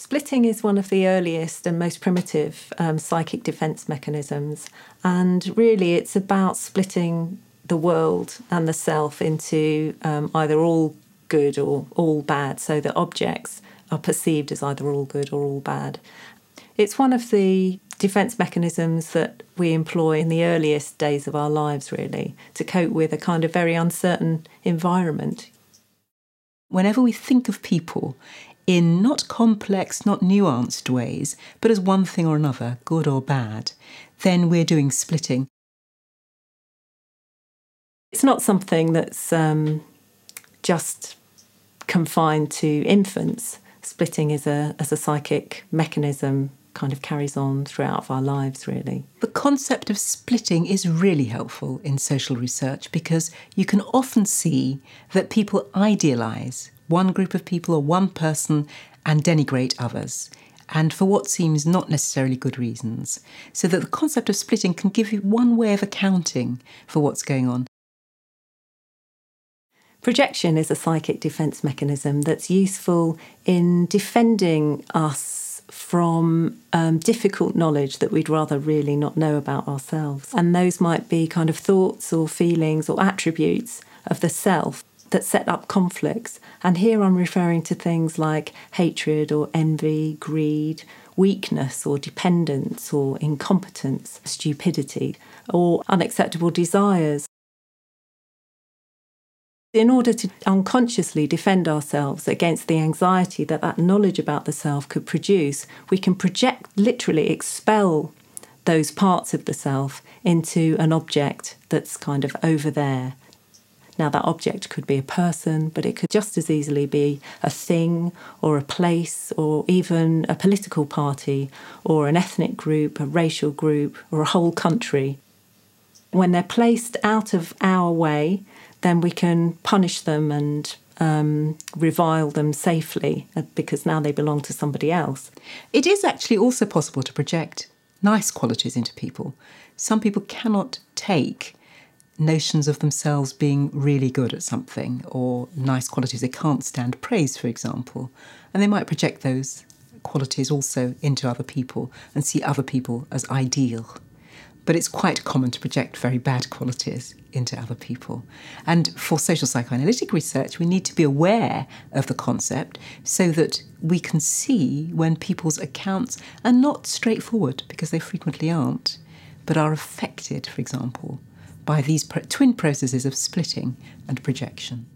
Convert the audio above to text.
Splitting is one of the earliest and most primitive um, psychic defense mechanisms, and really it's about splitting the world and the self into um, either all good or all bad, so that objects are perceived as either all good or all bad. It's one of the defense mechanisms that we employ in the earliest days of our lives, really, to cope with a kind of very uncertain environment. Whenever we think of people in not complex, not nuanced ways, but as one thing or another, good or bad, then we're doing splitting. It's not something that's um, just confined to infants. Splitting is a, as a psychic mechanism kind of carries on throughout our lives, really. The concept of splitting is really helpful in social research because you can often see that people idealise one group of people or one person and denigrate others, and for what seems not necessarily good reasons. So that the concept of splitting can give you one way of accounting for what's going on. Projection is a psychic defense mechanism that's useful in defending us from um, difficult knowledge that we'd rather really not know about ourselves. And those might be kind of thoughts or feelings or attributes of the self that set up conflicts. And here I'm referring to things like hatred or envy, greed, weakness or dependence or incompetence, stupidity, or unacceptable desires. In order to unconsciously defend ourselves against the anxiety that that knowledge about the self could produce, we can project, literally expel those parts of the self into an object that's kind of over there now, that object could be a person, but it could just as easily be a thing or a place or even a political party or an ethnic group, a racial group, or a whole country. When they're placed out of our way, then we can punish them and um, revile them safely uh, because now they belong to somebody else. It is actually also possible to project nice qualities into people. Some people cannot take notions of themselves being really good at something or nice qualities. They can't stand praise, for example. And they might project those qualities also into other people and see other people as ideal. But it's quite common to project very bad qualities into other people. And for social psychoanalytic research, we need to be aware of the concept so that we can see when people's accounts are not straightforward, because they frequently aren't, but are affected, for example, by these twin processes of splitting and projection.